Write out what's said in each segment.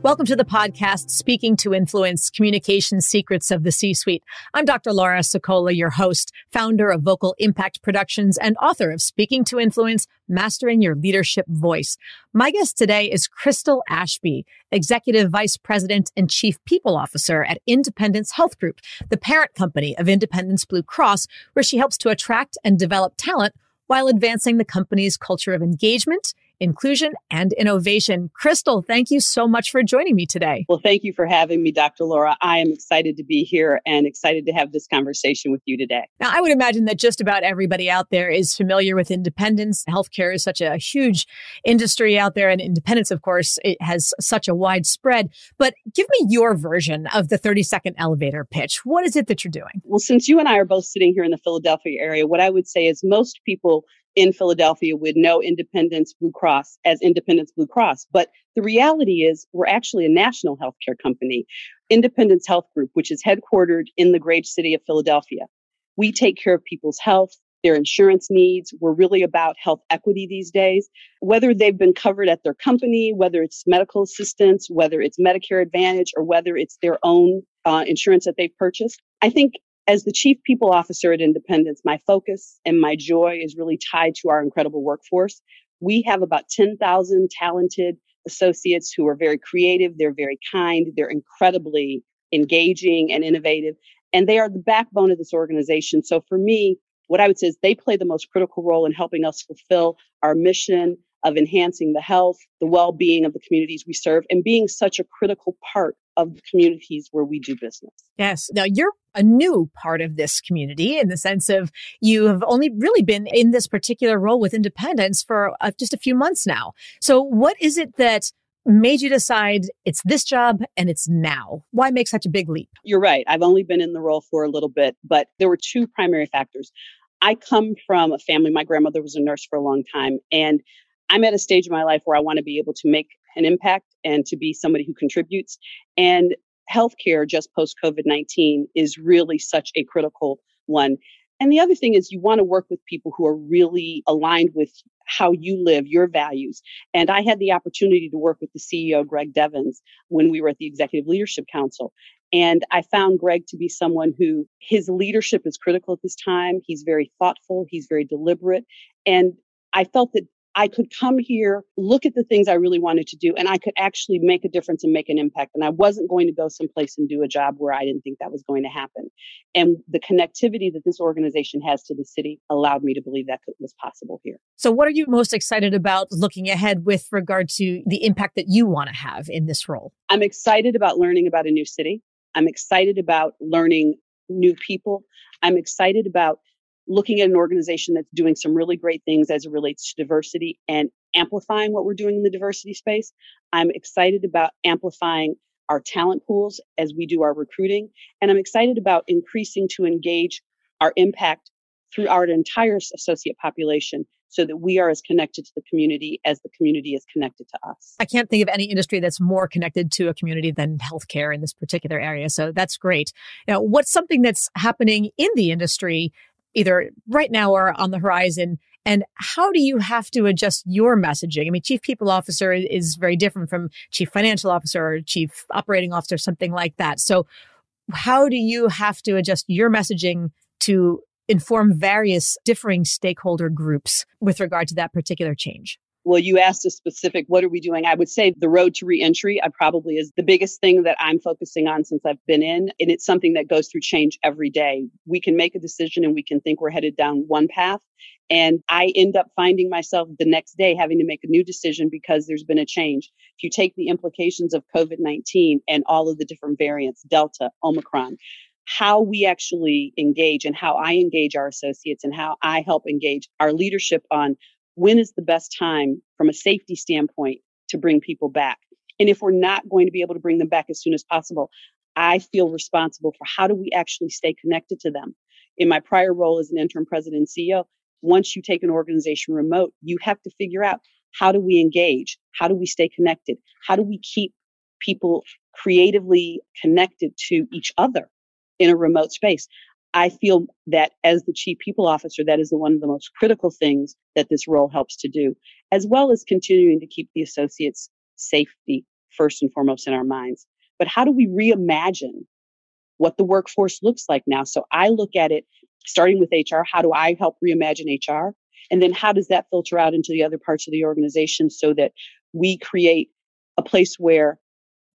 Welcome to the podcast, Speaking to Influence Communication Secrets of the C Suite. I'm Dr. Laura Sicola, your host, founder of Vocal Impact Productions, and author of Speaking to Influence Mastering Your Leadership Voice. My guest today is Crystal Ashby, Executive Vice President and Chief People Officer at Independence Health Group, the parent company of Independence Blue Cross, where she helps to attract and develop talent while advancing the company's culture of engagement inclusion, and innovation. Crystal, thank you so much for joining me today. Well, thank you for having me, Dr. Laura. I am excited to be here and excited to have this conversation with you today. Now, I would imagine that just about everybody out there is familiar with independence. Healthcare is such a huge industry out there, and independence, of course, it has such a wide spread. But give me your version of the 30 second elevator pitch. What is it that you're doing? Well, since you and I are both sitting here in the Philadelphia area, what I would say is most people in Philadelphia with no Independence Blue Cross as Independence Blue Cross. But the reality is, we're actually a national healthcare company, Independence Health Group, which is headquartered in the great city of Philadelphia. We take care of people's health, their insurance needs. We're really about health equity these days. Whether they've been covered at their company, whether it's medical assistance, whether it's Medicare Advantage, or whether it's their own uh, insurance that they've purchased. I think as the chief people officer at Independence, my focus and my joy is really tied to our incredible workforce. We have about 10,000 talented associates who are very creative, they're very kind, they're incredibly engaging and innovative, and they are the backbone of this organization. So for me, what I would say is they play the most critical role in helping us fulfill our mission of enhancing the health, the well being of the communities we serve, and being such a critical part of the communities where we do business. Yes. Now you're a new part of this community in the sense of you have only really been in this particular role with independence for uh, just a few months now. So what is it that made you decide it's this job and it's now? Why make such a big leap? You're right. I've only been in the role for a little bit, but there were two primary factors. I come from a family, my grandmother was a nurse for a long time, and I'm at a stage in my life where I want to be able to make an impact and to be somebody who contributes. And healthcare just post COVID 19 is really such a critical one. And the other thing is, you want to work with people who are really aligned with how you live, your values. And I had the opportunity to work with the CEO, Greg Deavens, when we were at the Executive Leadership Council. And I found Greg to be someone who his leadership is critical at this time. He's very thoughtful, he's very deliberate. And I felt that I could come here, look at the things I really wanted to do, and I could actually make a difference and make an impact. And I wasn't going to go someplace and do a job where I didn't think that was going to happen. And the connectivity that this organization has to the city allowed me to believe that was possible here. So, what are you most excited about looking ahead with regard to the impact that you want to have in this role? I'm excited about learning about a new city. I'm excited about learning new people. I'm excited about looking at an organization that's doing some really great things as it relates to diversity and amplifying what we're doing in the diversity space. I'm excited about amplifying our talent pools as we do our recruiting. And I'm excited about increasing to engage our impact through our entire associate population so that we are as connected to the community as the community is connected to us. I can't think of any industry that's more connected to a community than healthcare in this particular area. So that's great. Now, what's something that's happening in the industry either right now or on the horizon? And how do you have to adjust your messaging? I mean, chief people officer is very different from chief financial officer or chief operating officer, something like that. So, how do you have to adjust your messaging to inform various differing stakeholder groups with regard to that particular change? Well, you asked a specific, what are we doing? I would say the road to reentry I probably is the biggest thing that I'm focusing on since I've been in. And it's something that goes through change every day. We can make a decision and we can think we're headed down one path. And I end up finding myself the next day having to make a new decision because there's been a change. If you take the implications of COVID 19 and all of the different variants, Delta, Omicron, how we actually engage and how I engage our associates and how I help engage our leadership on when is the best time from a safety standpoint to bring people back? And if we're not going to be able to bring them back as soon as possible, I feel responsible for how do we actually stay connected to them. In my prior role as an interim president and CEO, once you take an organization remote, you have to figure out how do we engage? How do we stay connected? How do we keep people creatively connected to each other in a remote space? I feel that as the chief people officer, that is one of the most critical things that this role helps to do, as well as continuing to keep the associates' safety first and foremost in our minds. But how do we reimagine what the workforce looks like now? So I look at it starting with HR. How do I help reimagine HR? And then how does that filter out into the other parts of the organization so that we create a place where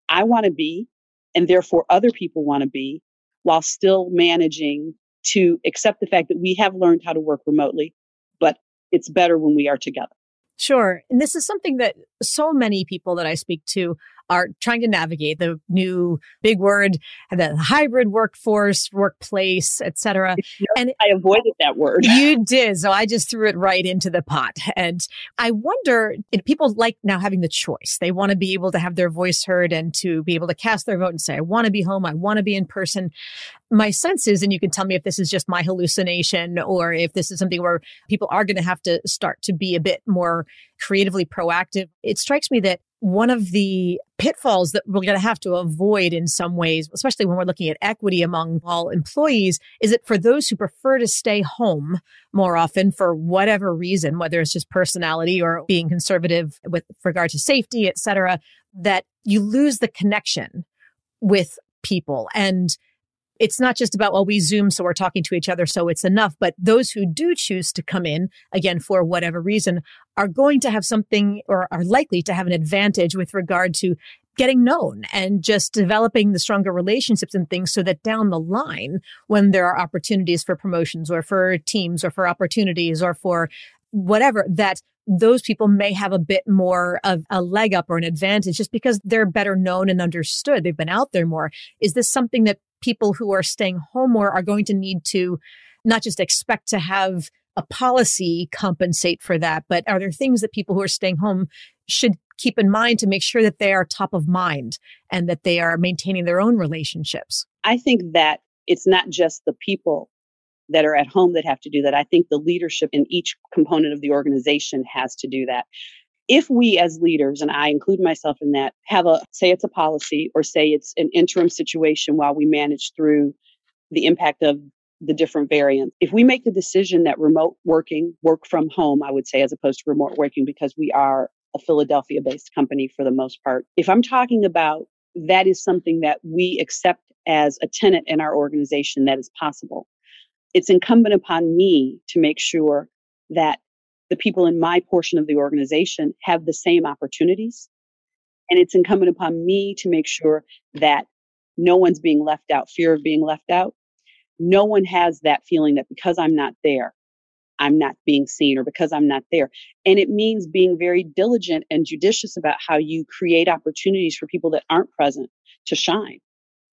I want to be and therefore other people want to be while still managing to accept the fact that we have learned how to work remotely, but it's better when we are together. Sure. And this is something that so many people that I speak to are trying to navigate the new big word, the hybrid workforce, workplace, etc. And I avoided that word. You did, so I just threw it right into the pot. And I wonder, people like now having the choice. They want to be able to have their voice heard and to be able to cast their vote and say, "I want to be home. I want to be in person." My sense is, and you can tell me if this is just my hallucination or if this is something where people are going to have to start to be a bit more creatively proactive. It strikes me that one of the pitfalls that we're going to have to avoid in some ways, especially when we're looking at equity among all employees, is that for those who prefer to stay home more often for whatever reason, whether it's just personality or being conservative with regard to safety, et cetera, that you lose the connection with people. And it's not just about, well, we Zoom, so we're talking to each other, so it's enough. But those who do choose to come in, again, for whatever reason, are going to have something or are likely to have an advantage with regard to getting known and just developing the stronger relationships and things so that down the line, when there are opportunities for promotions or for teams or for opportunities or for whatever, that those people may have a bit more of a leg up or an advantage just because they're better known and understood. They've been out there more. Is this something that people who are staying home more are going to need to not just expect to have a policy compensate for that, but are there things that people who are staying home should keep in mind to make sure that they are top of mind and that they are maintaining their own relationships? I think that it's not just the people that are at home that have to do that. I think the leadership in each component of the organization has to do that. If we as leaders, and I include myself in that, have a say it's a policy or say it's an interim situation while we manage through the impact of the different variants. If we make the decision that remote working, work from home, I would say, as opposed to remote working, because we are a Philadelphia based company for the most part. If I'm talking about that is something that we accept as a tenant in our organization that is possible. It's incumbent upon me to make sure that the people in my portion of the organization have the same opportunities. And it's incumbent upon me to make sure that no one's being left out, fear of being left out. No one has that feeling that because I'm not there, I'm not being seen or because I'm not there. And it means being very diligent and judicious about how you create opportunities for people that aren't present to shine,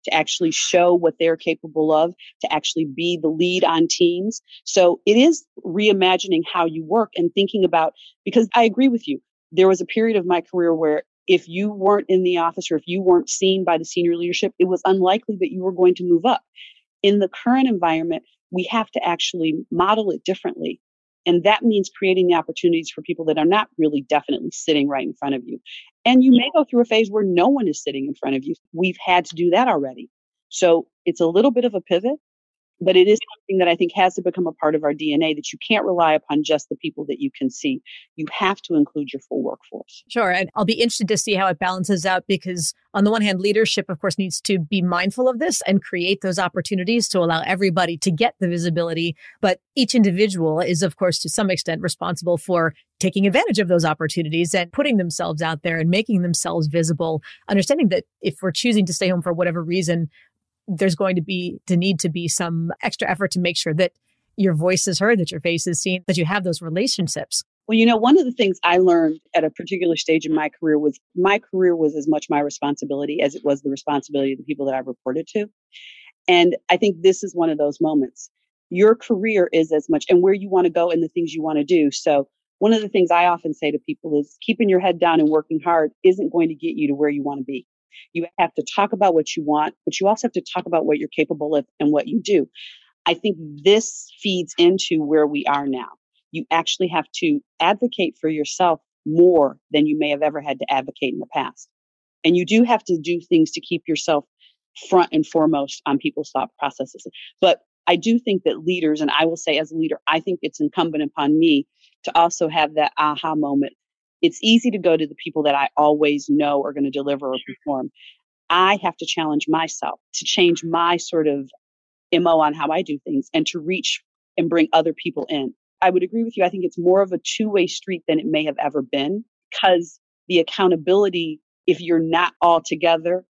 to actually show what they're capable of, to actually be the lead on teams. So it is reimagining how you work and thinking about, because I agree with you. There was a period of my career where if you weren't in the office or if you weren't seen by the senior leadership, it was unlikely that you were going to move up. In the current environment, we have to actually model it differently. And that means creating the opportunities for people that are not really definitely sitting right in front of you. And you may go through a phase where no one is sitting in front of you. We've had to do that already. So it's a little bit of a pivot, but it is something that I think has to become a part of our DNA that you can't rely upon just the people that you can see. You have to include your full workforce. Sure. And I'll be interested to see how it balances out because, on the one hand, leadership, of course, needs to be mindful of this and create those opportunities to allow everybody to get the visibility. But each individual is, of course, to some extent responsible for taking advantage of those opportunities and putting themselves out there and making themselves visible, understanding that if we're choosing to stay home for whatever reason, there's going to be to need to be some extra effort to make sure that your voice is heard, that your face is seen, that you have those relationships. Well, you know, one of the things I learned at a particular stage in my career was my career was as much my responsibility as it was the responsibility of the people that I reported to. And I think this is one of those moments. Your career is as much and where you want to go and the things you want to do. So one of the things I often say to people is keeping your head down and working hard isn't going to get you to where you want to be. You have to talk about what you want, but you also have to talk about what you're capable of and what you do. I think this feeds into where we are now. You actually have to advocate for yourself more than you may have ever had to advocate in the past. And you do have to do things to keep yourself front and foremost on people's thought processes. But I do think that leaders, and I will say as a leader, I think it's incumbent upon me to also have that aha moment. It's easy to go to the people that I always know are going to deliver or perform. I have to challenge myself to change my sort of MO on how I do things and to reach and bring other people in. I would agree with you. I think it's more of a two way street than it may have ever been because the accountability, if you're not all together,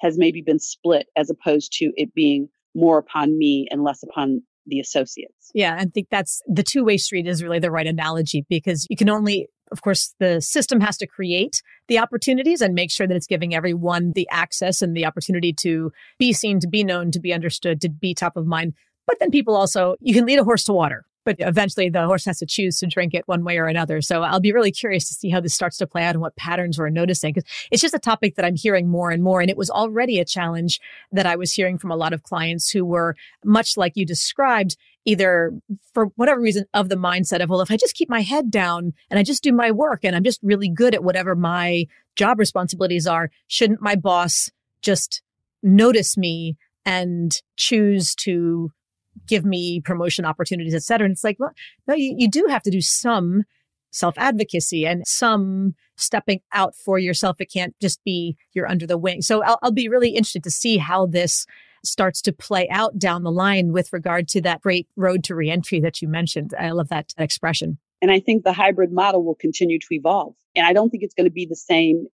has maybe been split as opposed to it being more upon me and less upon the associates. Yeah, I think that's the two way street is really the right analogy because you can only, of course, the system has to create the opportunities and make sure that it's giving everyone the access and the opportunity to be seen, to be known, to be understood, to be top of mind. But then people also, you can lead a horse to water, but eventually the horse has to choose to drink it one way or another. So I'll be really curious to see how this starts to play out and what patterns we're noticing because it's just a topic that I'm hearing more and more. And it was already a challenge that I was hearing from a lot of clients who were much like you described, either for whatever reason of the mindset of, well, if I just keep my head down and I just do my work and I'm just really good at whatever my job responsibilities are, shouldn't my boss just notice me and choose to give me promotion opportunities, et cetera. And it's like, well, no, you, you do have to do some self advocacy and some stepping out for yourself. It can't just be you're under the wing. So I'll, I'll be really interested to see how this starts to play out down the line with regard to that great road to reentry that you mentioned. I love that expression. And I think the hybrid model will continue to evolve. And I don't think it's going to be the same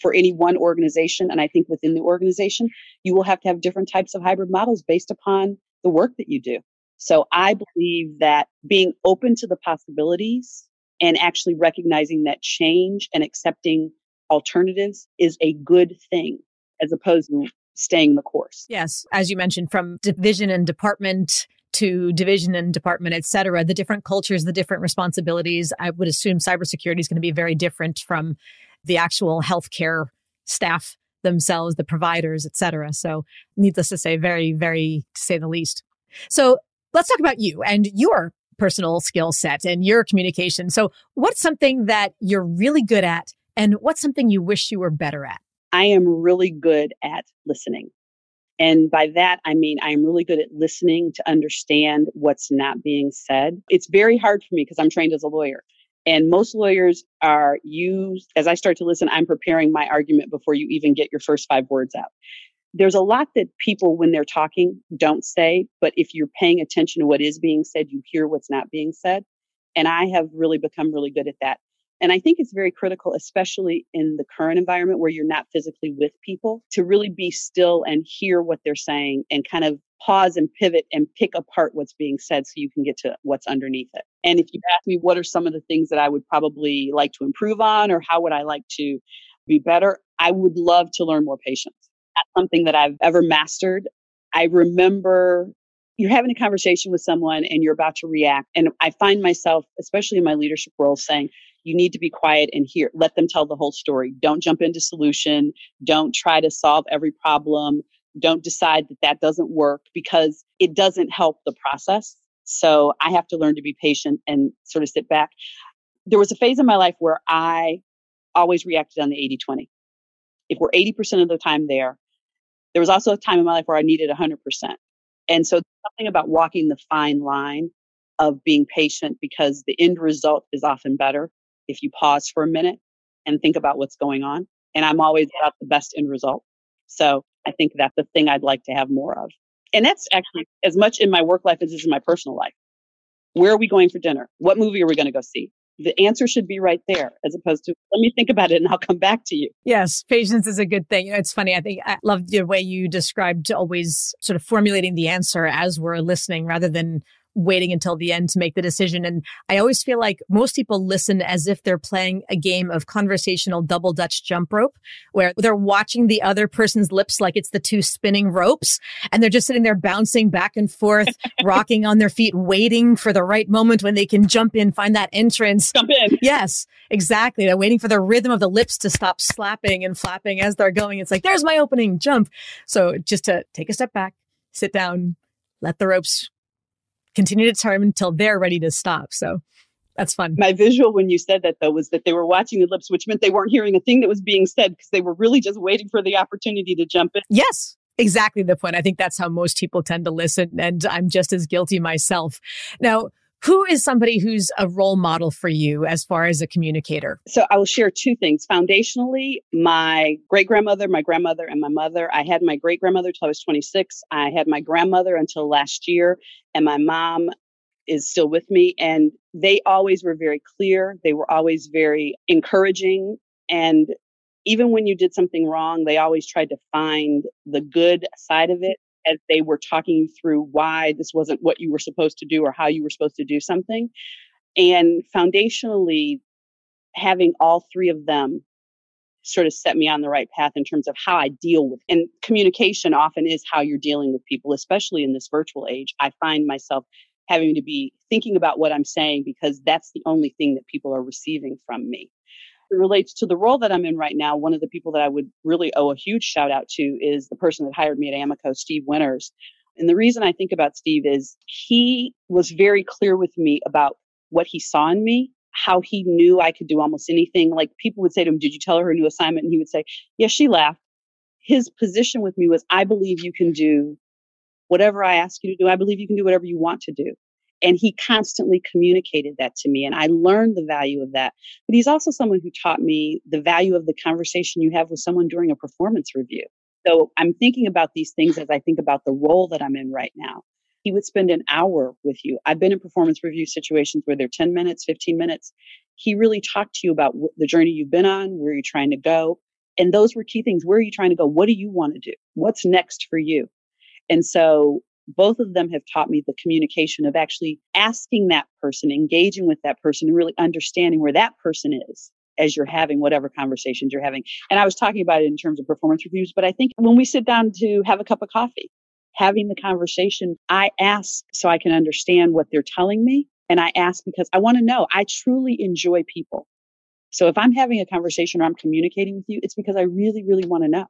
for any one organization. And I think within the organization, you will have to have different types of hybrid models based upon the work that you do. So I believe that being open to the possibilities and actually recognizing that change and accepting alternatives is a good thing as opposed to staying the course. Yes, as you mentioned from division and department to division and department, et cetera, the different cultures, the different responsibilities. I would assume cybersecurity is going to be very different from the actual healthcare staff themselves, the providers, et cetera. So needless to say, very, very to say the least. So let's talk about you and your personal skill set and your communication. So what's something that you're really good at and what's something you wish you were better at? I am really good at listening. And by that, I mean, I'm really good at listening to understand what's not being said. It's very hard for me because I'm trained as a lawyer. And most lawyers are used, as I start to listen, I'm preparing my argument before you even get your first five words out. There's a lot that people, when they're talking, don't say, but if you're paying attention to what is being said, you hear what's not being said. And I have really become really good at that. And I think it's very critical, especially in the current environment where you're not physically with people, to really be still and hear what they're saying and kind of pause and pivot and pick apart what's being said so you can get to what's underneath it. And if you ask me what are some of the things that I would probably like to improve on or how would I like to be better, I would love to learn more patience. That's something that I've ever mastered. I remember you're having a conversation with someone and you're about to react. And I find myself, especially in my leadership role, saying, you need to be quiet and hear, let them tell the whole story. Don't jump into solution. Don't try to solve every problem. Don't decide that that doesn't work because it doesn't help the process. So I have to learn to be patient and sort of sit back. There was a phase in my life where I always reacted on the 80 20. If we're 80% of the time there, there was also a time in my life where I needed 100%. And so something about walking the fine line of being patient because the end result is often better if you pause for a minute and think about what's going on. And I'm always about the best end result. So I think that's the thing I'd like to have more of. And that's actually as much in my work life as it is in my personal life. Where are we going for dinner? What movie are we going to go see? The answer should be right there as opposed to, let me think about it and I'll come back to you. Yes, patience is a good thing. You know, it's funny. I think I love the way you described always sort of formulating the answer as we're listening rather than waiting until the end to make the decision. And I always feel like most people listen as if they're playing a game of conversational double dutch jump rope, where they're watching the other person's lips like it's the two spinning ropes. And they're just sitting there bouncing back and forth, rocking on their feet, waiting for the right moment when they can jump in, find that entrance. Jump in. Yes, exactly. They're waiting for the rhythm of the lips to stop slapping and flapping as they're going. It's like, there's my opening jump. So just to take a step back, sit down, let the ropes continue to turn until they're ready to stop. So that's fun. My visual when you said that though was that they were watching the lips, which meant they weren't hearing a thing that was being said because they were really just waiting for the opportunity to jump in. Yes. Exactly the point. I think that's how most people tend to listen, and I'm just as guilty myself. Now, who is somebody who's a role model for you as far as a communicator? So I will share two things. Foundationally, my great grandmother, my grandmother, and my mother. I had my great grandmother till I was 26. I had my grandmother until last year, and my mom is still with me. And they always were very clear. They were always very encouraging. And even when you did something wrong, they always tried to find the good side of it as they were talking through why this wasn't what you were supposed to do or how you were supposed to do something. And foundationally, having all three of them sort of set me on the right path in terms of how I deal with and communication often is how you're dealing with people, especially in this virtual age. I find myself having to be thinking about what I'm saying because that's the only thing that people are receiving from me it relates to the role that I'm in right now, one of the people that I would really owe a huge shout out to is the person that hired me at Amoco, Steve Winters. And the reason I think about Steve is he was very clear with me about what he saw in me, how he knew I could do almost anything. Like people would say to him, Did you tell her her new assignment? And he would say, yeah, she laughed. His position with me was, I believe you can do whatever I ask you to do. I believe you can do whatever you want to do. And he constantly communicated that to me. And I learned the value of that. But he's also someone who taught me the value of the conversation you have with someone during a performance review. So I'm thinking about these things as I think about the role that I'm in right now. He would spend an hour with you. I've been in performance review situations where they're 10 minutes, 15 minutes. He really talked to you about the journey you've been on, where you're trying to go. And those were key things. Where are you trying to go? What do you want to do? What's next for you? And so both of them have taught me the communication of actually asking that person, engaging with that person, and really understanding where that person is as you're having whatever conversations you're having. And I was talking about it in terms of performance reviews, but I think when we sit down to have a cup of coffee, having the conversation, I ask so I can understand what they're telling me. And I ask because I want to know. I truly enjoy people. So if I'm having a conversation or I'm communicating with you, it's because I really, really want to know.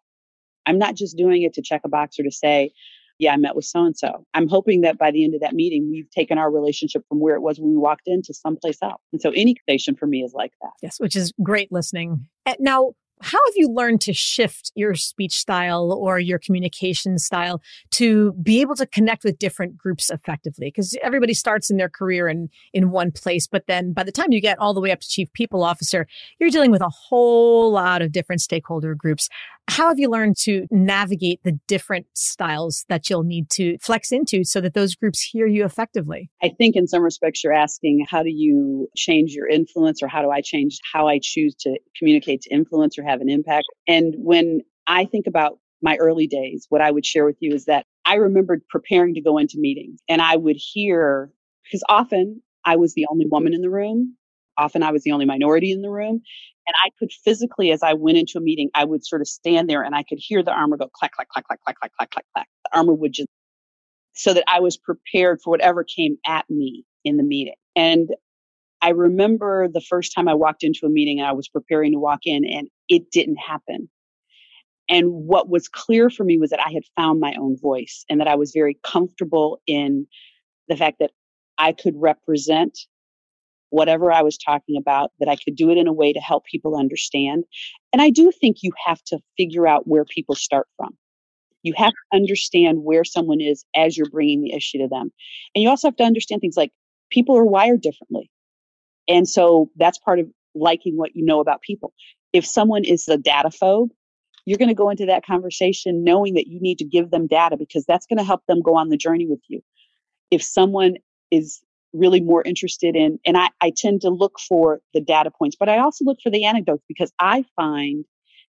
I'm not just doing it to check a box or to say, yeah, I met with so and so. I'm hoping that by the end of that meeting, we've taken our relationship from where it was when we walked in to someplace else. And so any station for me is like that. Yes, which is great listening. Eh, now, how have you learned to shift your speech style or your communication style to be able to connect with different groups effectively? Because everybody starts in their career in, in one place, but then by the time you get all the way up to chief people officer, you're dealing with a whole lot of different stakeholder groups. How have you learned to navigate the different styles that you'll need to flex into so that those groups hear you effectively? I think in some respects you're asking how do you change your influence or how do I change how I choose to communicate to influence or have an impact? And when I think about my early days, what I would share with you is that I remembered preparing to go into meetings and I would hear, because often I was the only woman in the room. Often I was the only minority in the room. And I could physically, as I went into a meeting, I would sort of stand there and I could hear the armor go clack, clack, clack, clack, clack, clack, clack, clack, clack. The armor would just, so that I was prepared for whatever came at me in the meeting. And I remember the first time I walked into a meeting and I was preparing to walk in and it didn't happen. And what was clear for me was that I had found my own voice and that I was very comfortable in the fact that I could represent whatever I was talking about, that I could do it in a way to help people understand. And I do think you have to figure out where people start from. You have to understand where someone is as you're bringing the issue to them. And you also have to understand things like people are wired differently. And so that's part of liking what you know about people. If someone is a data phobe, you're going to go into that conversation knowing that you need to give them data because that's going to help them go on the journey with you. If someone is really more interested in, and I, I tend to look for the data points, but I also look for the anecdotes because I find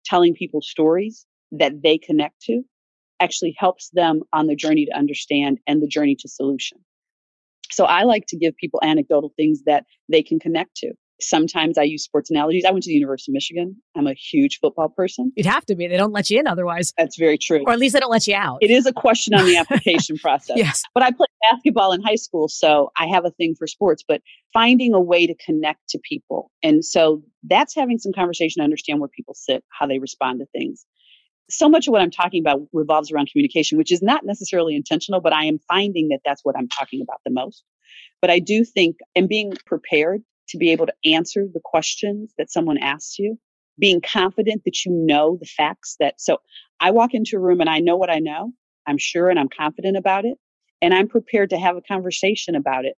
telling people stories that they connect to actually helps them on the journey to understand and the journey to solution. So I like to give people anecdotal things that they can connect to. Sometimes I use sports analogies. I went to the University of Michigan. I'm a huge football person. You'd have to be. They don't let you in otherwise. That's very true. Or at least they don't let you out. It is a question on the application process. Yes. But I played basketball in high school, so I have a thing for sports, but finding a way to connect to people. And so that's having some conversation to understand where people sit, how they respond to things. So much of what I'm talking about revolves around communication, which is not necessarily intentional, but I am finding that that's what I'm talking about the most. But I do think, and being prepared to be able to answer the questions that someone asks you, being confident that you know the facts that, so I walk into a room and I know what I know. I'm sure and I'm confident about it. And I'm prepared to have a conversation about it.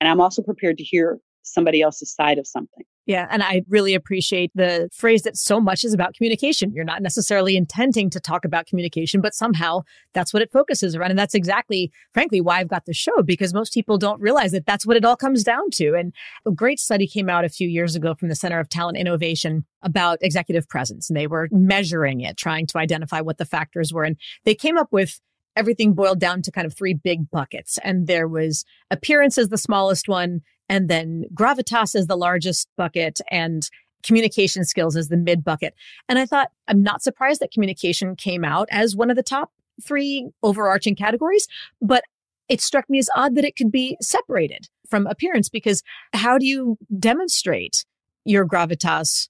And I'm also prepared to hear somebody else's side of something. Yeah. And I really appreciate the phrase that so much is about communication. You're not necessarily intending to talk about communication, but somehow that's what it focuses around. And that's exactly, frankly, why I've got the show, because most people don't realize that that's what it all comes down to. And a great study came out a few years ago from the Center of Talent Innovation about executive presence. And they were measuring it, trying to identify what the factors were. And they came up with everything boiled down to kind of three big buckets. And there was appearance as the smallest one, and then gravitas is the largest bucket and communication skills is the mid bucket. And I thought, I'm not surprised that communication came out as one of the top three overarching categories, but it struck me as odd that it could be separated from appearance because how do you demonstrate your gravitas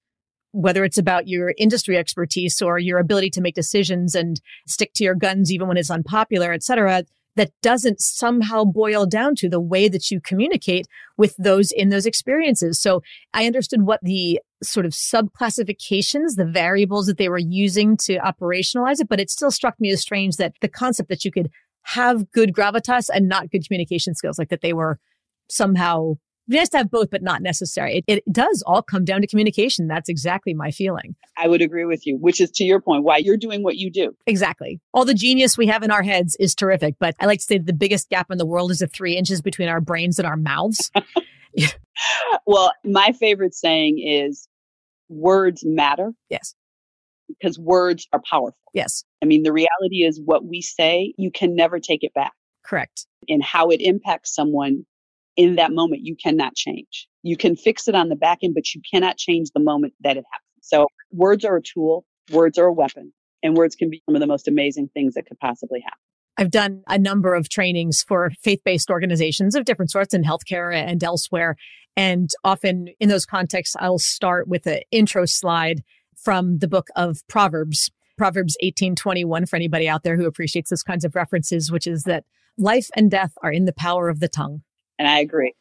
whether it's about your industry expertise or your ability to make decisions and stick to your guns even when it's unpopular, et cetera, that doesn't somehow boil down to the way that you communicate with those in those experiences. So I understood what the sort of sub classifications, the variables that they were using to operationalize it, but it still struck me as strange that the concept that you could have good gravitas and not good communication skills, like that they were somehow nice to have both, but not necessary. It, it does all come down to communication. That's exactly my feeling. I would agree with you, which is to your point, why you're doing what you do. Exactly. All the genius we have in our heads is terrific, but I like to say the biggest gap in the world is the three inches between our brains and our mouths. well, my favorite saying is words matter. Yes. Because words are powerful. Yes. I mean, the reality is what we say, you can never take it back. Correct. And how it impacts someone in that moment you cannot change. You can fix it on the back end, but you cannot change the moment that it happens. So words are a tool, words are a weapon, and words can be some of the most amazing things that could possibly happen. I've done a number of trainings for faith based organizations of different sorts in healthcare and elsewhere. And often in those contexts, I'll start with an intro slide from the book of Proverbs, Proverbs 1821, for anybody out there who appreciates those kinds of references, which is that life and death are in the power of the tongue. And I agree.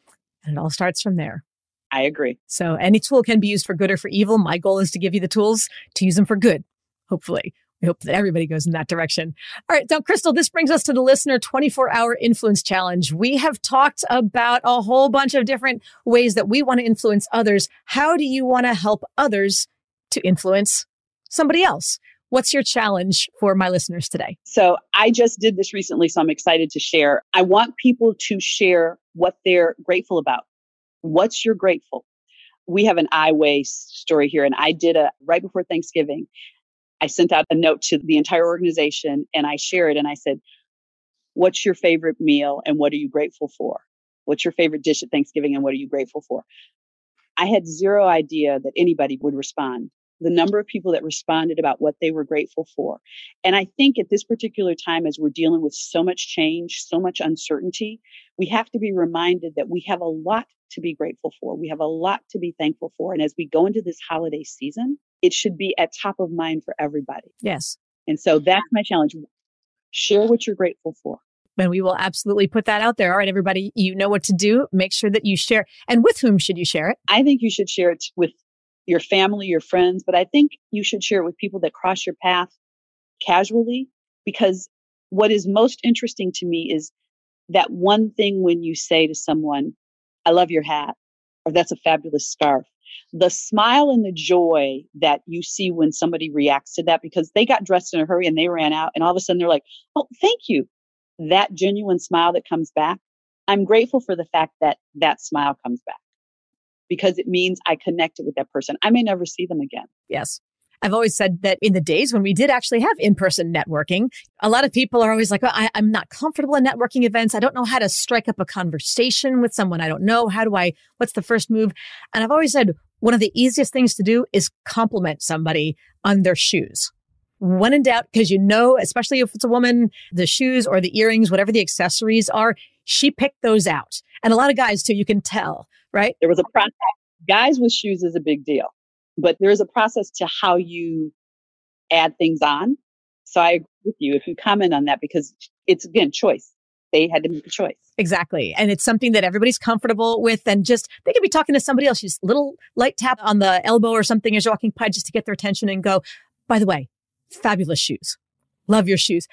And it all starts from there. I agree. So any tool can be used for good or for evil. My goal is to give you the tools to use them for good. Hopefully. We hope that everybody goes in that direction. All right. Now, Crystal, this brings us to the listener 24 hour influence challenge. We have talked about a whole bunch of different ways that we want to influence others. How do you want to help others to influence somebody else? What's your challenge for my listeners today? So I just did this recently, so I'm excited to share. I want people to share what they're grateful about. What's your grateful? We have an I Way story here, and I did a right before Thanksgiving. I sent out a note to the entire organization and I shared and I said, What's your favorite meal and what are you grateful for? What's your favorite dish at Thanksgiving and what are you grateful for? I had zero idea that anybody would respond the number of people that responded about what they were grateful for. And I think at this particular time, as we're dealing with so much change, so much uncertainty, we have to be reminded that we have a lot to be grateful for. We have a lot to be thankful for. And as we go into this holiday season, it should be at top of mind for everybody. Yes. And so that's my challenge. Share what you're grateful for. And we will absolutely put that out there. All right, everybody, you know what to do. Make sure that you share. And with whom should you share it? I think you should share it with your family, your friends, but I think you should share it with people that cross your path casually because what is most interesting to me is that one thing when you say to someone, I love your hat, or that's a fabulous scarf. The smile and the joy that you see when somebody reacts to that because they got dressed in a hurry and they ran out, and all of a sudden they're like, Oh, thank you. That genuine smile that comes back. I'm grateful for the fact that that smile comes back because it means I connected with that person. I may never see them again. Yes. I've always said that in the days when we did actually have in person networking, a lot of people are always like, well, I, am not comfortable in networking events. I don't know how to strike up a conversation with someone I don't know. How do I, what's the first move? And I've always said one of the easiest things to do is compliment somebody on their shoes. When in doubt, because you know, especially if it's a woman, the shoes or the earrings, whatever the accessories are, she picked those out. And a lot of guys too, you can tell, right? There was a process. Guys with shoes is a big deal, but there is a process to how you add things on. So I agree with you if you comment on that because it's again choice. They had to make a choice. Exactly. And it's something that everybody's comfortable with. And just they could be talking to somebody else, just little light tap on the elbow or something as you're walking by just to get their attention and go, by the way, fabulous shoes. Love your shoes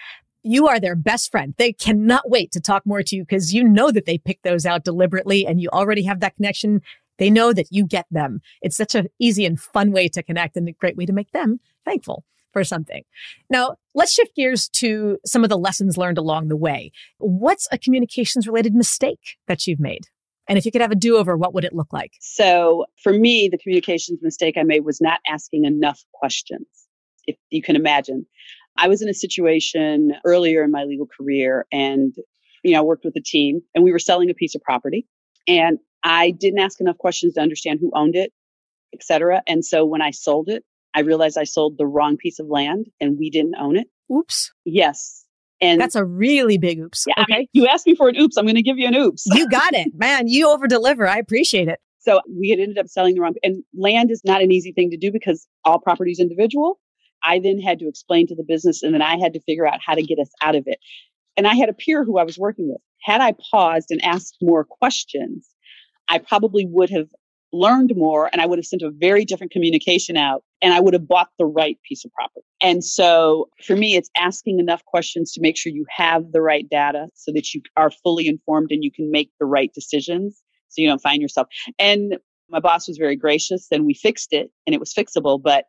you are their best friend. They cannot wait to talk more to you because you know that they pick those out deliberately and you already have that connection. They know that you get them. It's such an easy and fun way to connect and a great way to make them thankful for something. Now, let's shift gears to some of the lessons learned along the way. What's a communications related mistake that you've made? And if you could have a do over, what would it look like? So, for me, the communications mistake I made was not asking enough questions. If you can imagine, I was in a situation earlier in my legal career and, you know, I worked with a team and we were selling a piece of property and I didn't ask enough questions to understand who owned it, et cetera. And so when I sold it, I realized I sold the wrong piece of land and we didn't own it. Oops. Yes. And that's a really big oops. Yeah, okay. I mean, you asked me for an oops. I'm going to give you an oops. you got it, man. You over deliver. I appreciate it. So we had ended up selling the wrong, and land is not an easy thing to do because all property is individual. I then had to explain to the business and then I had to figure out how to get us out of it. And I had a peer who I was working with. Had I paused and asked more questions, I probably would have learned more and I would have sent a very different communication out and I would have bought the right piece of property. And so for me, it's asking enough questions to make sure you have the right data so that you are fully informed and you can make the right decisions so you don't find yourself. And my boss was very gracious and we fixed it and it was fixable, but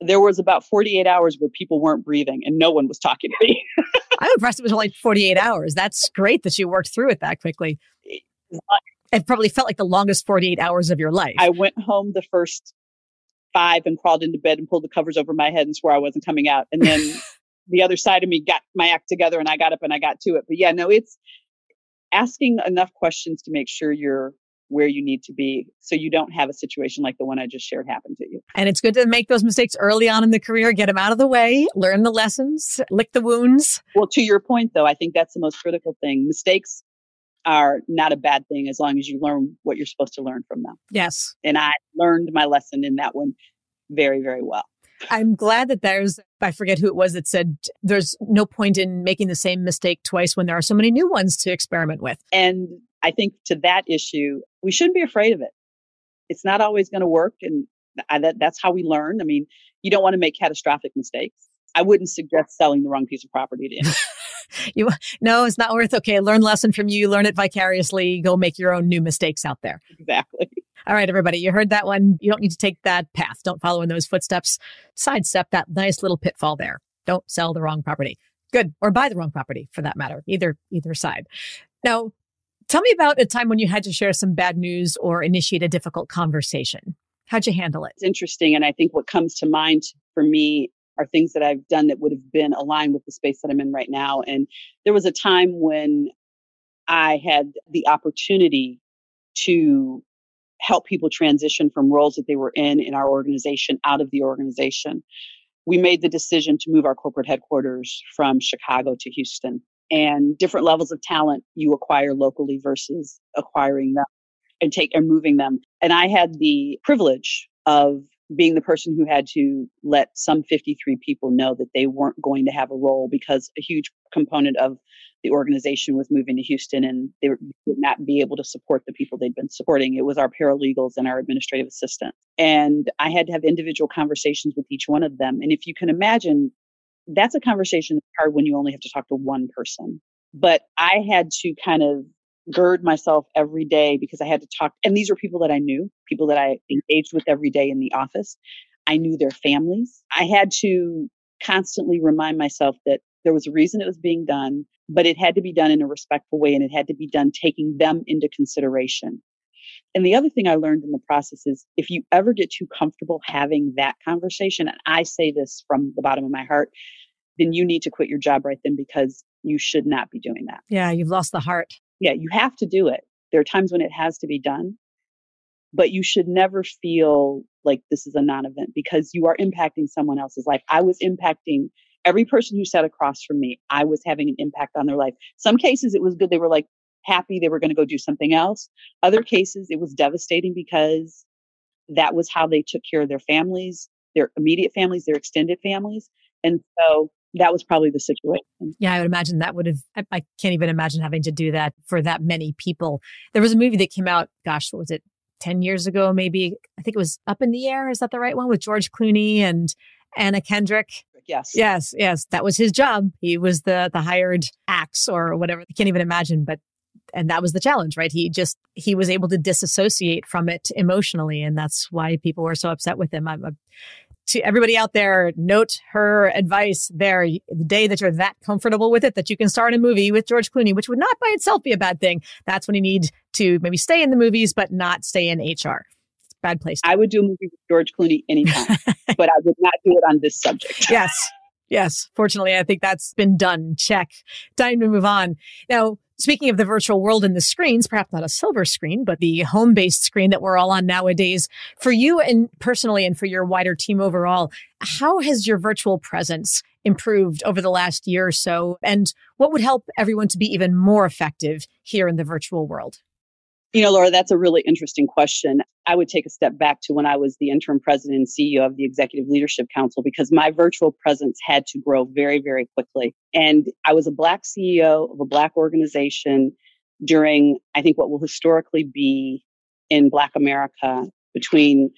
there was about 48 hours where people weren't breathing and no one was talking to me. I'm impressed it was only 48 hours. That's great that you worked through it that quickly. It probably felt like the longest 48 hours of your life. I went home the first five and crawled into bed and pulled the covers over my head and swore I wasn't coming out. And then the other side of me got my act together and I got up and I got to it. But yeah, no, it's asking enough questions to make sure you're where you need to be so you don't have a situation like the one I just shared happen to you. And it's good to make those mistakes early on in the career, get them out of the way, learn the lessons, lick the wounds. Well, to your point though, I think that's the most critical thing. Mistakes are not a bad thing as long as you learn what you're supposed to learn from them. Yes. And I learned my lesson in that one very, very well. I'm glad that there's, I forget who it was that said there's no point in making the same mistake twice when there are so many new ones to experiment with. And I think to that issue, we shouldn't be afraid of it. It's not always going to work. And I, that, that's how we learn. I mean, you don't want to make catastrophic mistakes. I wouldn't suggest selling the wrong piece of property to anyone. you no, it's not worth. Okay, learn lesson from you. Learn it vicariously. Go make your own new mistakes out there. Exactly. All right, everybody, you heard that one. You don't need to take that path. Don't follow in those footsteps. Sidestep that nice little pitfall there. Don't sell the wrong property. Good, or buy the wrong property for that matter. Either either side. Now, Tell me about a time when you had to share some bad news or initiate a difficult conversation. How'd you handle it? It's interesting. And I think what comes to mind for me are things that I've done that would have been aligned with the space that I'm in right now. And there was a time when I had the opportunity to help people transition from roles that they were in in our organization out of the organization. We made the decision to move our corporate headquarters from Chicago to Houston and different levels of talent you acquire locally versus acquiring them and take and moving them. And I had the privilege of being the person who had to let some 53 people know that they weren't going to have a role because a huge component of the organization was moving to Houston and they would not be able to support the people they'd been supporting. It was our paralegals and our administrative assistants. And I had to have individual conversations with each one of them. And if you can imagine, that's a conversation that's hard when you only have to talk to one person. But I had to kind of gird myself every day because I had to talk. And these are people that I knew, people that I engaged with every day in the office. I knew their families. I had to constantly remind myself that there was a reason it was being done, but it had to be done in a respectful way and it had to be done taking them into consideration. And the other thing I learned in the process is if you ever get too comfortable having that conversation, and I say this from the bottom of my heart, then you need to quit your job right then because you should not be doing that. Yeah, you've lost the heart. Yeah, you have to do it. There are times when it has to be done, but you should never feel like this is a non event because you are impacting someone else's life. I was impacting every person who sat across from me. I was having an impact on their life. Some cases it was good. They were like happy they were going to go do something else. Other cases it was devastating because that was how they took care of their families, their immediate families, their extended families. And so that was probably the situation. Yeah, I would imagine that would have, I, can't even imagine having to do that for that many people. There was a movie that came out, gosh, what was it, 10 years ago, maybe? I think it was Up in the Air. Is that the right one with George Clooney and Anna Kendrick? Yes. Yes, yes. That was his job. He was the the hired axe or whatever. I can't even imagine, but and that was the challenge, right? He just he was able to disassociate from it emotionally, and that's why people were so upset with him. I'm a to everybody out there, note her advice there. The day that you're that comfortable with it, that you can start a movie with George Clooney, which would not by itself be a bad thing. That's when you need to maybe stay in the movies, but not stay in HR. Bad place. I would do a movie with George Clooney anytime, but I would not do it on this subject. yes. Yes. Fortunately, I think that's been done. Check. Time to move on. Now, Speaking of the virtual world and the screens, perhaps not a silver screen, but the home based screen that we're all on nowadays, for you and personally and for your wider team overall, how has your virtual presence improved over the last year or so? And what would help everyone to be even more effective here in the virtual world? You know, Laura, that's a really interesting question. I would take a step back to when I was the interim president and CEO of the Executive Leadership Council because my virtual presence had to grow very, very quickly. And I was a Black CEO of a Black organization during, I think, what will historically be in Black America between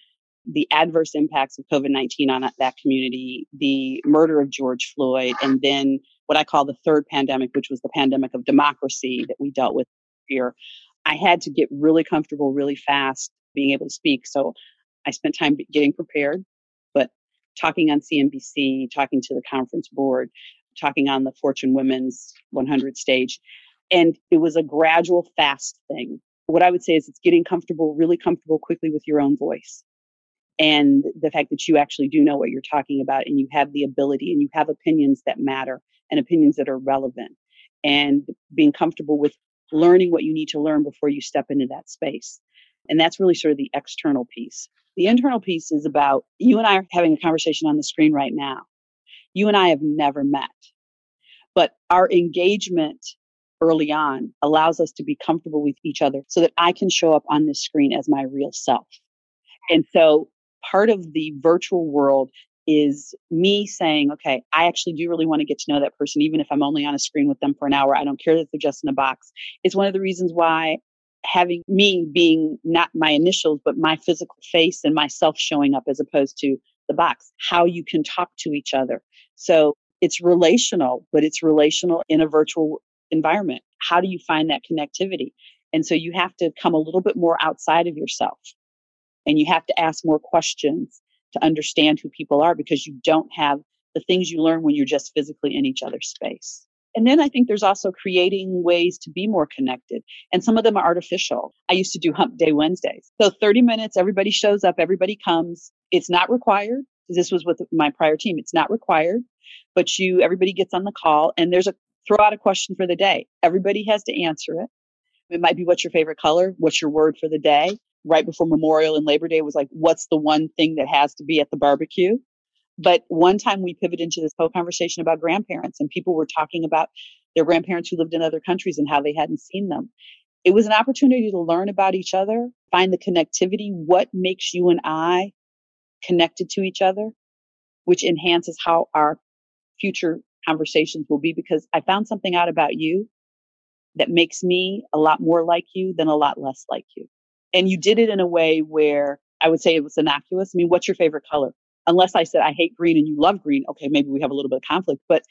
the adverse impacts of COVID 19 on that community, the murder of George Floyd, and then what I call the third pandemic, which was the pandemic of democracy that we dealt with here. I had to get really comfortable really fast being able to speak. So I spent time getting prepared, but talking on CNBC, talking to the conference board, talking on the Fortune Women's 100 stage. And it was a gradual, fast thing. What I would say is it's getting comfortable, really comfortable quickly with your own voice. And the fact that you actually do know what you're talking about and you have the ability and you have opinions that matter and opinions that are relevant and being comfortable with learning what you need to learn before you step into that space. And that's really sort of the external piece. The internal piece is about you and I are having a conversation on the screen right now. You and I have never met, but our engagement early on allows us to be comfortable with each other so that I can show up on this screen as my real self. And so part of the virtual world is me saying, okay, I actually do really want to get to know that person, even if I'm only on a screen with them for an hour. I don't care that they're just in a box. It's one of the reasons why having me being not my initials, but my physical face and myself showing up as opposed to the box, how you can talk to each other. So it's relational, but it's relational in a virtual environment. How do you find that connectivity? And so you have to come a little bit more outside of yourself and you have to ask more questions to understand who people are because you don't have the things you learn when you're just physically in each other's space. And then I think there's also creating ways to be more connected. And some of them are artificial. I used to do hump day Wednesdays. So 30 minutes, everybody shows up, everybody comes. It's not required. This was with my prior team. It's not required, but you, everybody gets on the call and there's a throw out a question for the day. Everybody has to answer it. It might be what's your favorite color? What's your word for the day? Right before Memorial and Labor Day was like, what's the one thing that has to be at the barbecue? But one time we pivoted into this whole conversation about grandparents, and people were talking about their grandparents who lived in other countries and how they hadn't seen them. It was an opportunity to learn about each other, find the connectivity, what makes you and I connected to each other, which enhances how our future conversations will be because I found something out about you that makes me a lot more like you than a lot less like you. And you did it in a way where I would say it was innocuous. I mean, what's your favorite color? Unless I said I hate green and you love green, okay, maybe we have a little bit of conflict, but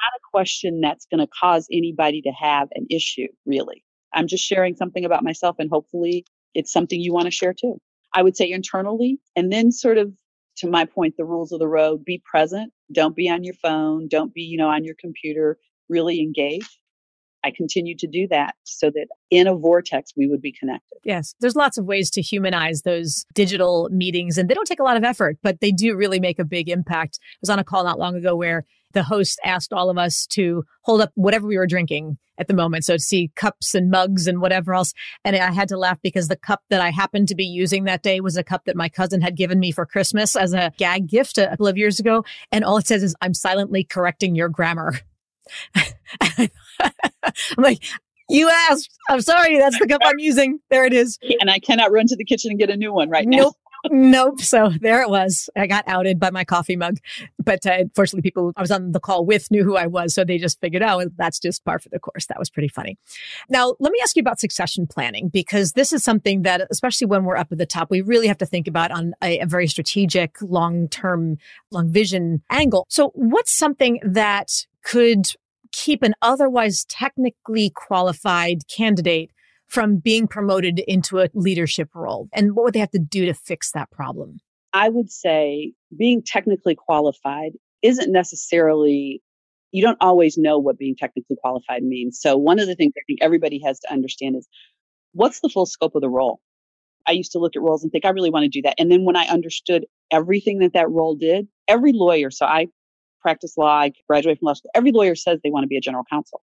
not a question that's going to cause anybody to have an issue, really. I'm just sharing something about myself and hopefully it's something you want to share too. I would say internally and then sort of to my point, the rules of the road, be present. Don't be on your phone. Don't be, you know, on your computer. Really engage. I I to do that so that in a vortex we would be connected. Yes, there's lots of ways to humanize those digital meetings, and they don't take a lot of effort, but they do really make a big impact. I was on a call not long ago where the host asked all of us to hold up whatever we were drinking at the moment. So to see cups and mugs and whatever else. And I had to laugh because the cup that I happened to be using that day was a cup that my cousin had given me for Christmas as a gag gift a couple of years ago. And all it says is, I'm silently correcting your grammar. I'm like, you asked. I'm sorry. That's the cup I'm using. There it is. And I cannot run to the kitchen and get a new one right now. Nope nope. So there it was. I got outed by my coffee mug. But uh, fortunately, people I was on the call with knew who I was. So they just figured, oh, that's just par for the course. That was pretty funny. Now, let me ask you about succession planning, because this is something that, especially when we're up at the top, we really have to think about on a, a very strategic, long term, long vision angle. So, what's something that could keep an otherwise technically qualified candidate from being promoted into a leadership role? And what would they have to do to fix that problem? I would say being technically qualified isn't necessarily, you don't always know what being technically qualified means. So, one of the things I think everybody has to understand is what's the full scope of the role? I used to look at roles and think, I really want to do that. And then when I understood everything that that role did, every lawyer, so I practice law, I graduated from law school, every lawyer says they want to be a general counsel.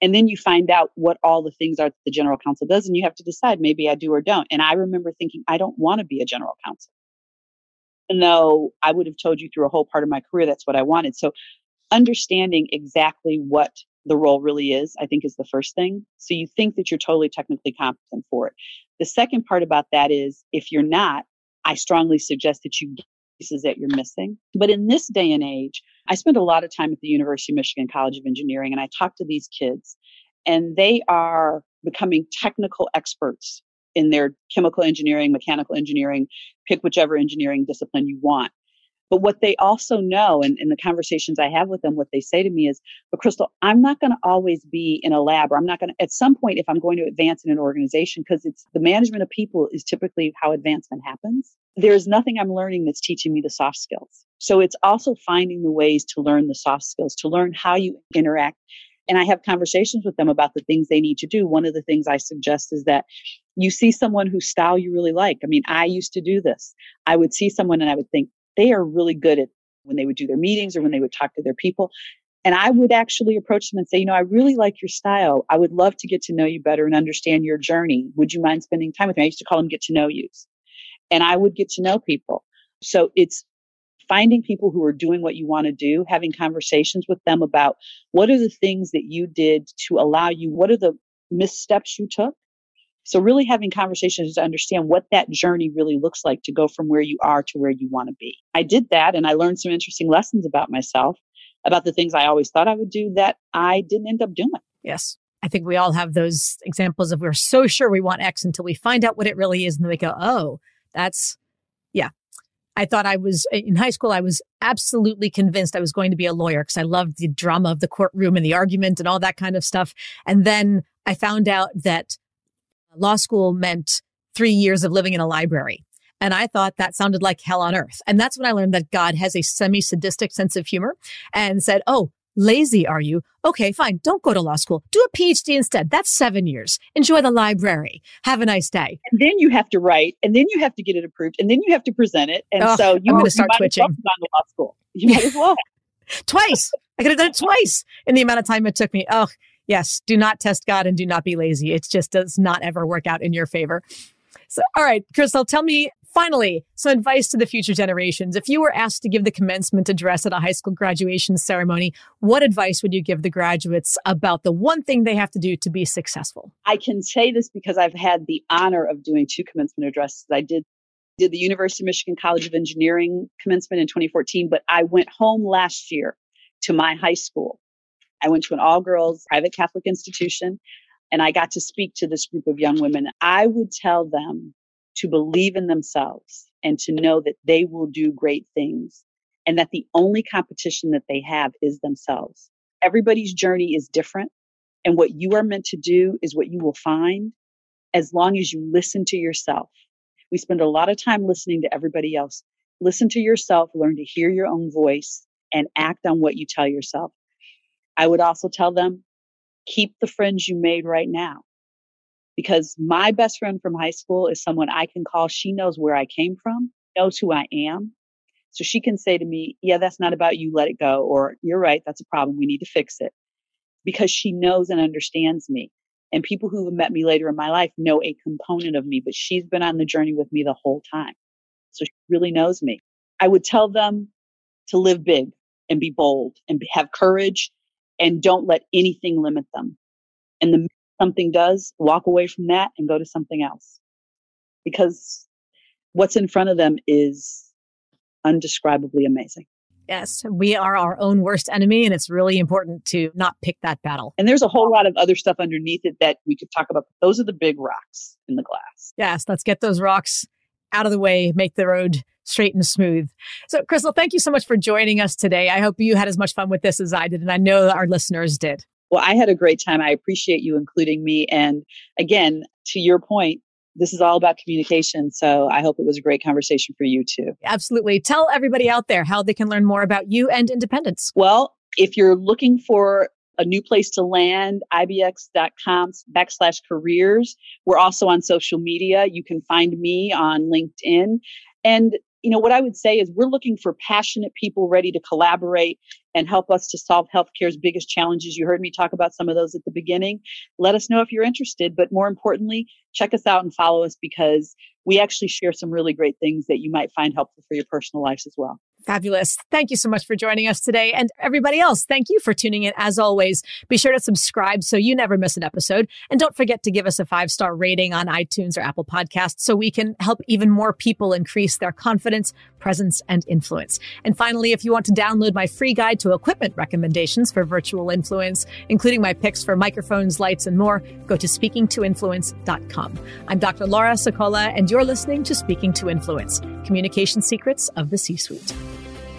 And then you find out what all the things are that the general counsel does, and you have to decide maybe I do or don't. And I remember thinking, I don't want to be a general counsel. And though I would have told you through a whole part of my career that's what I wanted. So understanding exactly what the role really is, I think is the first thing. So you think that you're totally technically competent for it. The second part about that is if you're not, I strongly suggest that you pieces that you're missing. But in this day and age, I spend a lot of time at the University of Michigan College of Engineering and I talk to these kids and they are becoming technical experts in their chemical engineering, mechanical engineering, pick whichever engineering discipline you want. But what they also know, and in the conversations I have with them, what they say to me is, but Crystal, I'm not going to always be in a lab, or I'm not going to, at some point, if I'm going to advance in an organization, because it's the management of people is typically how advancement happens. There's nothing I'm learning that's teaching me the soft skills. So it's also finding the ways to learn the soft skills, to learn how you interact. And I have conversations with them about the things they need to do. One of the things I suggest is that you see someone whose style you really like. I mean, I used to do this. I would see someone and I would think, they are really good at when they would do their meetings or when they would talk to their people. And I would actually approach them and say, you know, I really like your style. I would love to get to know you better and understand your journey. Would you mind spending time with me? I used to call them get to know yous. And I would get to know people. So it's finding people who are doing what you want to do, having conversations with them about what are the things that you did to allow you, what are the missteps you took so really having conversations to understand what that journey really looks like to go from where you are to where you want to be. I did that and I learned some interesting lessons about myself, about the things I always thought I would do that I didn't end up doing. Yes. I think we all have those examples of we're so sure we want X until we find out what it really is. And then we go, oh, that's, yeah. I thought I was eh, in high school, I was absolutely convinced I was going to be a lawyer because I loved the drama of the courtroom and the argument and all that kind of stuff. And then I found out that law school meant three years of living in a library. And I thought that sounded like hell on earth. And that's when I learned that God has a semi sadistic sense of humor and said, Oh, lazy are you? Okay, fine. Don't go to law school. Do a PhD instead. That's seven years. Enjoy the library. Have a nice day. And then you have to write, and then you have to get it approved, and then you have to present it. And oh, so you, I'm going to start twitching. Well to law school. You might as well. twice. I could have done it twice in the amount of time it took me. Oh, yes, do not test God and do not be lazy. It just does not ever work out in your favor. So, all right, Crystal, tell me finally some advice to the future generations. If you were asked to give the commencement address at a high school graduation ceremony, what advice would you give the graduates about the one thing they have to do to be successful? I can say this because I've had the honor of doing two commencement addresses. I did did the University of Michigan College of Engineering commencement in 2014, but I went home last year to my high school I went to an all girls private Catholic institution and I got to speak to this group of young women. I would tell them to believe in themselves and to know that they will do great things and that the only competition that they have is themselves. Everybody's journey is different. And what you are meant to do is what you will find as long as you listen to yourself. We spend a lot of time listening to everybody else. Listen to yourself, learn to hear your own voice, and act on what you tell yourself. I would also tell them keep the friends you made right now. Because my best friend from high school is someone I can call. She knows where I came from, knows who I am. So she can say to me, Yeah, that's not about you. Let it go. Or you're right. That's a problem. We need to fix it. Because she knows and understands me. And people who have met me later in my life know a component of me, but she's been on the journey with me the whole time. So she really knows me. I would tell them to live big and be bold and have courage and don't let anything limit them. And the something does, walk away from that and go to something else. Because what's in front of them is undescribably amazing. Yes, we are our own worst enemy, and it's really important to not pick that battle. And there's a whole lot of other stuff underneath it that we could talk about. Those are the big rocks in the glass. Yes, let's get those rocks out of the way, make the road straight and smooth. So, Crystal, thank you so much for joining us today. I hope you had as much fun with this as I did, and I know our listeners did. Well, I had a great time. I appreciate you including me. And again, to your point, this is all about communication. So I hope it was a great conversation for you too. Absolutely. Tell everybody out there how they can learn more about you and independence. Well, if you're looking for a new place to land, ibx.com backslash careers. We're also on social media. You can find me on LinkedIn. And you know, what I would say is we're looking for passionate people ready to collaborate and help us to solve healthcare's biggest challenges. You heard me talk about some of those at the beginning. Let us know if you're interested, but more importantly, check us out and follow us because we actually share some really great things that you might find helpful for your personal lives as well. Fabulous. Thank you so much for joining us today. And everybody else, thank you for tuning in. As always, be sure to subscribe so you never miss an episode. And don't forget to give us a five star rating on iTunes or Apple Podcasts so we can help even more people increase their confidence, presence, and influence. And finally, if you want to download my free guide to equipment recommendations for virtual influence, including my picks for microphones, lights, and more, go to speakingtoinfluence.com. I'm Dr. Laura Sicola, and you're listening to Speaking to Influence Communication Secrets of the C Suite.